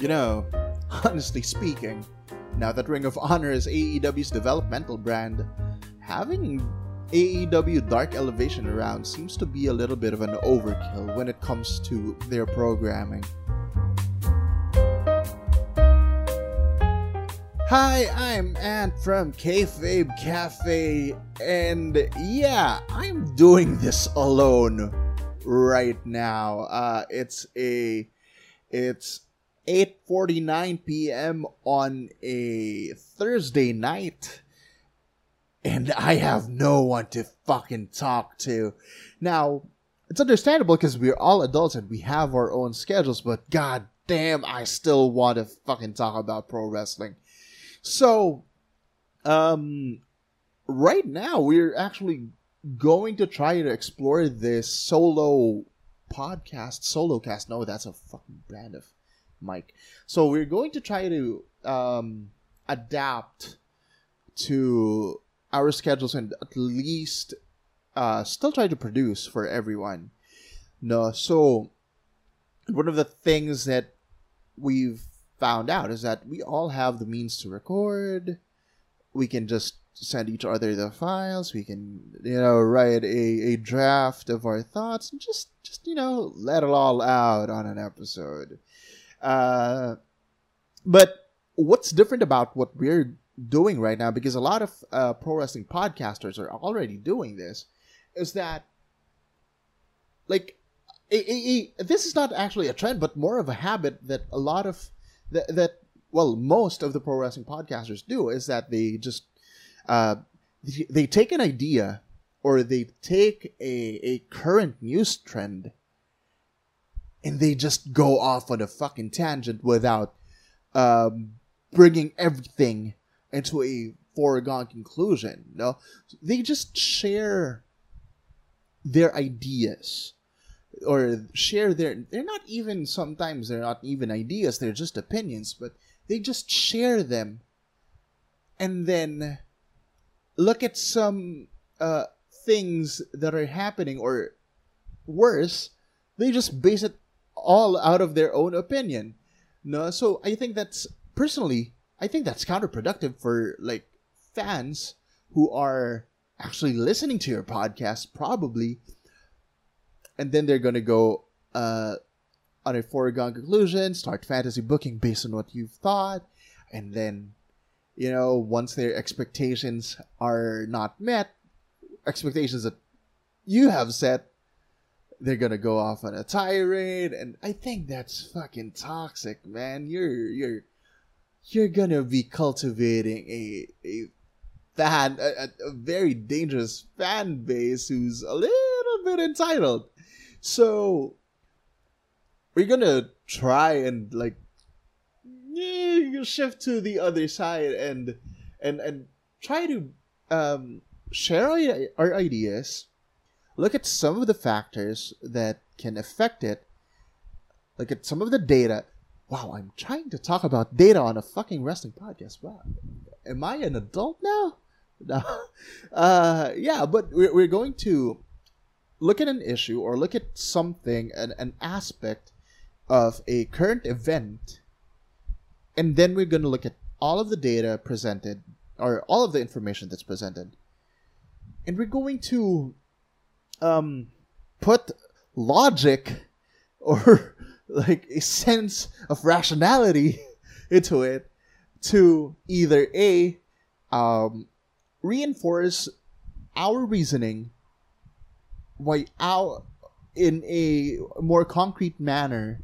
You know, honestly speaking, now that Ring of Honor is AEW's developmental brand, having AEW Dark Elevation around seems to be a little bit of an overkill when it comes to their programming. Hi, I'm Ant from Kayfabe Cafe, and yeah, I'm doing this alone right now. Uh, it's a, it's 8:49 p.m. on a Thursday night, and I have no one to fucking talk to. Now, it's understandable because we're all adults and we have our own schedules, but god damn, I still want to fucking talk about pro wrestling. So, um, right now we're actually going to try to explore this solo podcast, solo cast. No, that's a fucking brand of mic. So we're going to try to um, adapt to our schedules and at least uh, still try to produce for everyone. No, so one of the things that we've found out is that we all have the means to record. We can just send each other the files. We can, you know, write a, a draft of our thoughts and just, just, you know, let it all out on an episode. Uh, but what's different about what we're doing right now, because a lot of uh, pro wrestling podcasters are already doing this, is that, like, a, a, a, this is not actually a trend, but more of a habit that a lot of that, that well, most of the pro wrestling podcasters do is that they just uh, they take an idea or they take a, a current news trend and they just go off on a fucking tangent without um, bringing everything into a foregone conclusion. No, they just share their ideas or share their they're not even sometimes they're not even ideas they're just opinions but they just share them and then look at some uh, things that are happening or worse they just base it all out of their own opinion. No so i think that's personally i think that's counterproductive for like fans who are actually listening to your podcast probably and then they're gonna go uh, on a foregone conclusion, start fantasy booking based on what you've thought, and then you know once their expectations are not met, expectations that you have set, they're gonna go off on a tirade, and I think that's fucking toxic, man. You're you're you're gonna be cultivating a a fan a, a very dangerous fan base who's a little bit entitled so we're gonna try and like shift to the other side and and and try to um, share our ideas, look at some of the factors that can affect it, look at some of the data. Wow, I'm trying to talk about data on a fucking wrestling podcast. Wow, am I an adult now? No. Uh, yeah, but we're, we're going to look at an issue or look at something, an, an aspect of a current event, and then we're going to look at all of the data presented or all of the information that's presented. And we're going to um, put logic or like a sense of rationality into it to either A, um, reinforce our reasoning why our in a more concrete manner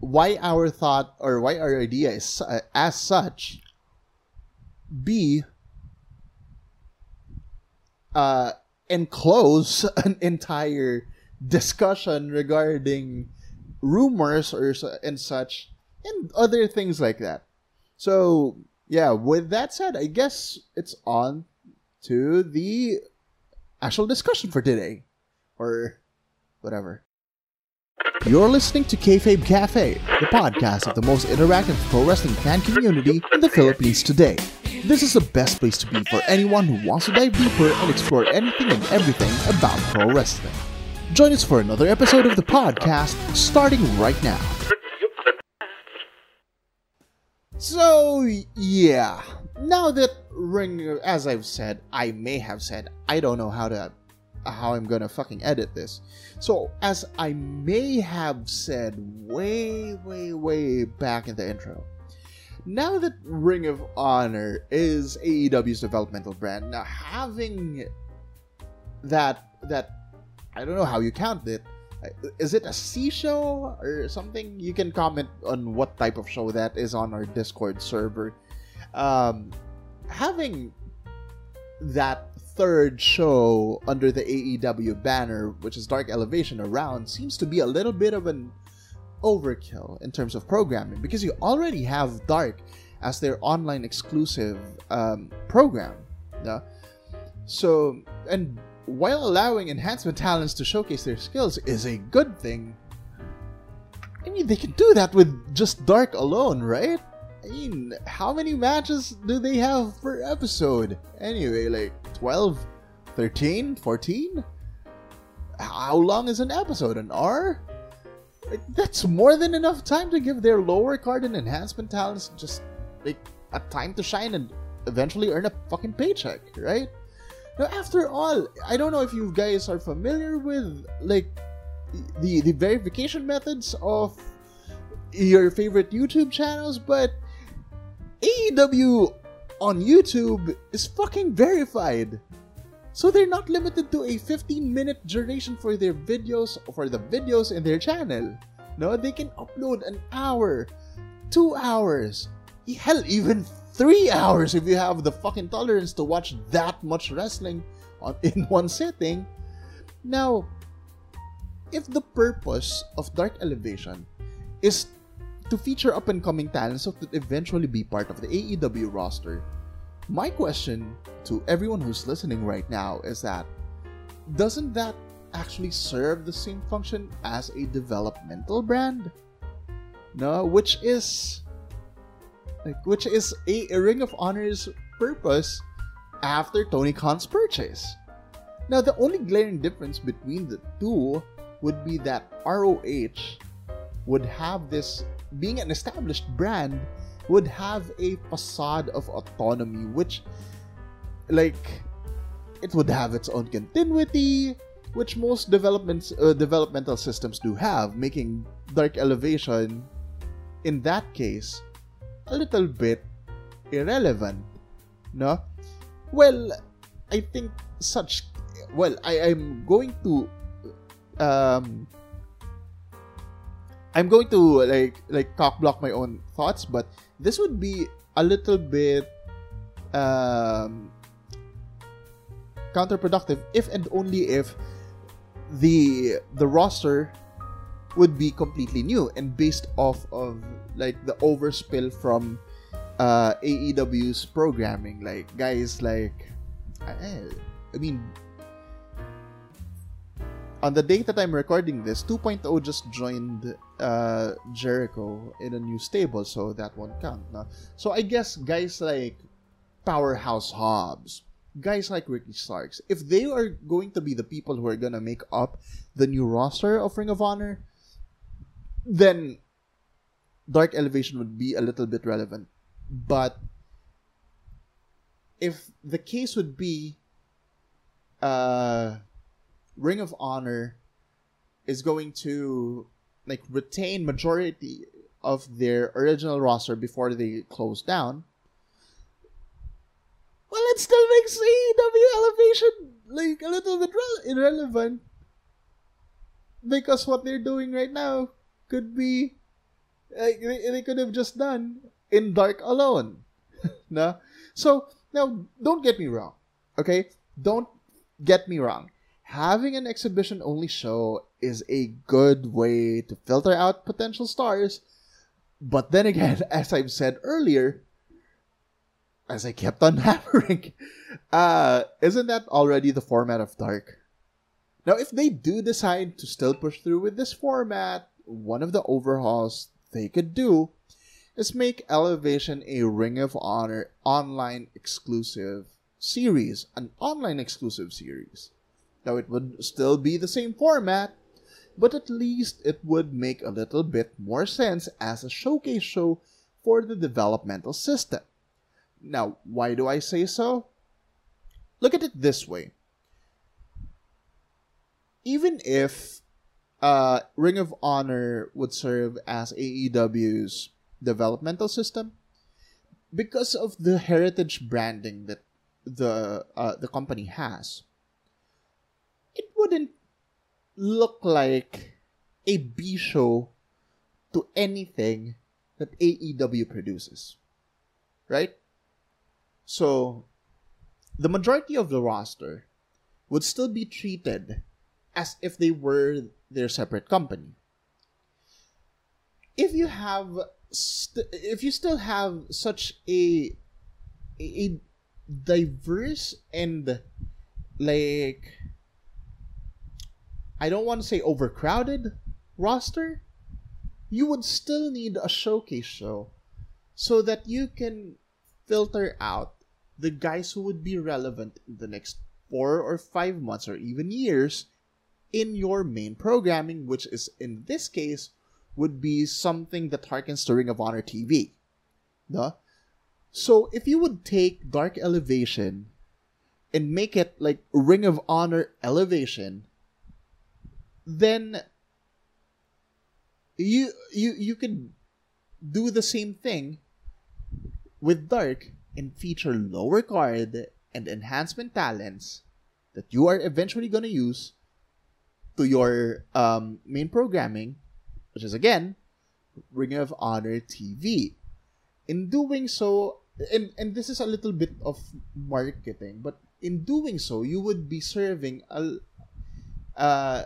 why our thought or why our idea is uh, as such b uh enclose an entire discussion regarding rumors or and such and other things like that so yeah with that said i guess it's on to the actual discussion for today. Or whatever. You're listening to Kayfabe Cafe, the podcast of the most interactive pro wrestling fan community in the Philippines today. This is the best place to be for anyone who wants to dive deeper and explore anything and everything about pro wrestling. Join us for another episode of the podcast starting right now. So, yeah. Now that Ring, as I've said, I may have said, I don't know how to, how I'm gonna fucking edit this. So, as I may have said way, way, way back in the intro, now that Ring of Honor is AEW's developmental brand, now having that that I don't know how you count it. Is it a C show or something? You can comment on what type of show that is on our Discord server. Um, having that third show under the AEW banner, which is Dark Elevation, around seems to be a little bit of an overkill in terms of programming because you already have Dark as their online exclusive um, program. Yeah? So, and while allowing enhancement talents to showcase their skills is a good thing, I mean, they can do that with just Dark alone, right? I mean, how many matches do they have per episode? Anyway, like 12, 13, 14? How long is an episode? An hour? That's more than enough time to give their lower card and enhancement talents just like a time to shine and eventually earn a fucking paycheck, right? Now, after all, I don't know if you guys are familiar with like the the verification methods of your favorite YouTube channels, but AEW on YouTube is fucking verified. So they're not limited to a 15 minute duration for their videos for the videos in their channel. No, they can upload an hour, two hours, hell, even three hours if you have the fucking tolerance to watch that much wrestling on, in one sitting. Now, if the purpose of Dark Elevation is to feature up and coming talents so that eventually be part of the AEW roster, my question to everyone who's listening right now is that doesn't that actually serve the same function as a developmental brand? No, which is like which is a, a Ring of Honor's purpose after Tony Khan's purchase. Now the only glaring difference between the two would be that ROH would have this being an established brand would have a facade of autonomy, which, like, it would have its own continuity, which most developments uh, developmental systems do have, making Dark Elevation, in that case, a little bit irrelevant. No? Well, I think such. Well, I am going to um I'm going to like like cock block my own thoughts, but this would be a little bit um, counterproductive if and only if the the roster would be completely new and based off of like the overspill from uh, AEW's programming, like guys like I, I mean on the date that I'm recording this, 2.0 just joined uh, Jericho in a new stable, so that won't count. No? So I guess guys like Powerhouse Hobbs, guys like Ricky Starks, if they are going to be the people who are gonna make up the new roster of Ring of Honor, then Dark Elevation would be a little bit relevant. But if the case would be uh Ring of Honor is going to like retain majority of their original roster before they close down. Well, it still makes AEW Elevation like a little bit re- irrelevant because what they're doing right now could be like they, they could have just done in Dark alone. no, so now don't get me wrong, okay? Don't get me wrong having an exhibition only show is a good way to filter out potential stars. But then again, as I've said earlier, as I kept on hammering, uh, isn't that already the format of Dark? Now, if they do decide to still push through with this format, one of the overhauls they could do is make Elevation a Ring of Honor online exclusive series, an online exclusive series. Now, it would still be the same format, but at least it would make a little bit more sense as a showcase show for the developmental system. Now, why do I say so? Look at it this way. Even if uh, Ring of Honor would serve as AEW's developmental system, because of the heritage branding that the uh, the company has, it wouldn't look like a B show to anything that AEW produces. Right? So, the majority of the roster would still be treated as if they were their separate company. If you have st- if you still have such a a diverse and like I don't want to say overcrowded roster, you would still need a showcase show so that you can filter out the guys who would be relevant in the next four or five months or even years in your main programming, which is in this case would be something that harkens to Ring of Honor TV. No? So if you would take Dark Elevation and make it like Ring of Honor Elevation, then you you you could do the same thing with Dark and feature lower card and enhancement talents that you are eventually going to use to your um, main programming which is again Ring of Honor TV. In doing so, and, and this is a little bit of marketing, but in doing so, you would be serving a, uh,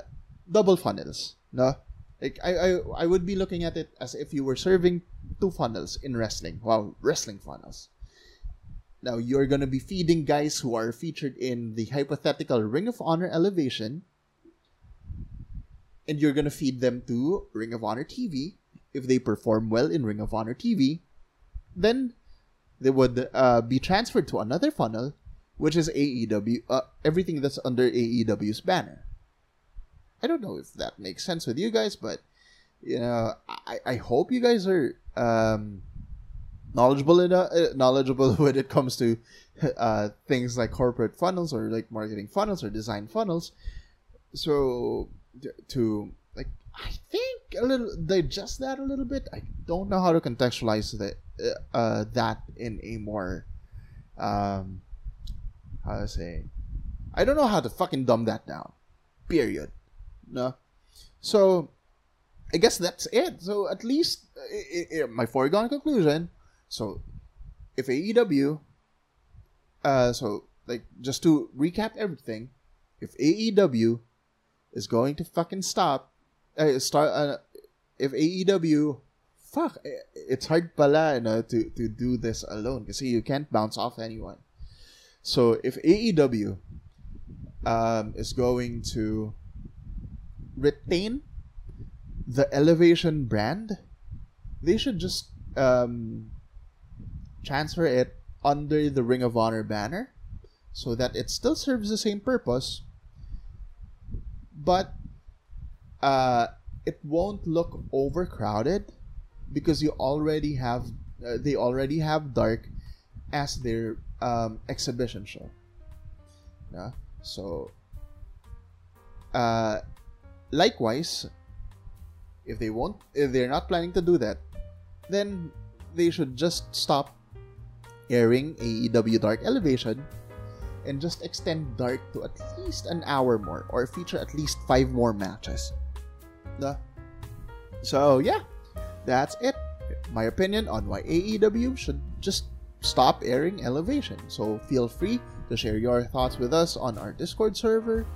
double funnels. No? Like I, I I would be looking at it as if you were serving two funnels in wrestling. Wow, wrestling funnels. Now you're gonna be feeding guys who are featured in the hypothetical Ring of Honor elevation and you're gonna feed them to Ring of Honor TV. If they perform well in Ring of Honor TV, then they would uh, be transferred to another funnel, which is AEW. Uh, everything that's under AEW's banner. I don't know if that makes sense with you guys, but you know, I, I hope you guys are um, knowledgeable enough, uh, knowledgeable when it comes to uh, things like corporate funnels or like marketing funnels or design funnels. So to like I think a little digest that a little bit. I don't know how to contextualize that uh, uh, that in a more um how to say I don't know how to fucking dumb that down. Period. No. So I guess that's it. So at least it, it, my foregone conclusion. So if AEW, uh, so like just to recap everything, if AEW is going to fucking stop. Uh, start uh, if AEW fuck eh, it's hard pala you know, to to do this alone because see, you can't bounce off anyone. So if AEW um, is going to retain the Elevation brand, they should just um, transfer it under the Ring of Honor banner so that it still serves the same purpose but uh, it won't look overcrowded because you already have uh, they already have dark as their um, exhibition show. Yeah so uh, likewise if they won't if they're not planning to do that then they should just stop airing AEW Dark Elevation and just extend Dark to at least an hour more or feature at least five more matches. The so yeah, that's it. My opinion on why AEW should just stop airing Elevation. So feel free to share your thoughts with us on our Discord server.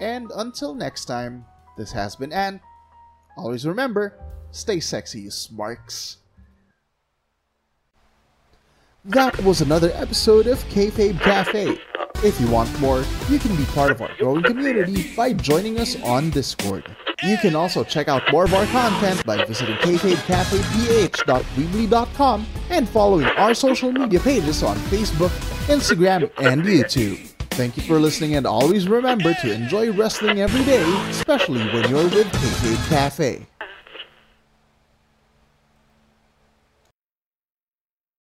And until next time, this has been Ant. Always remember, stay sexy, Smarks. That was another episode of Kayfabe Cafe. If you want more, you can be part of our growing community by joining us on Discord. You can also check out more of our content by visiting kfabecafeph.weebly.com and following our social media pages on Facebook, Instagram, and YouTube. Thank you for listening and always remember to enjoy wrestling every day, especially when you're with Kayfabe Cafe.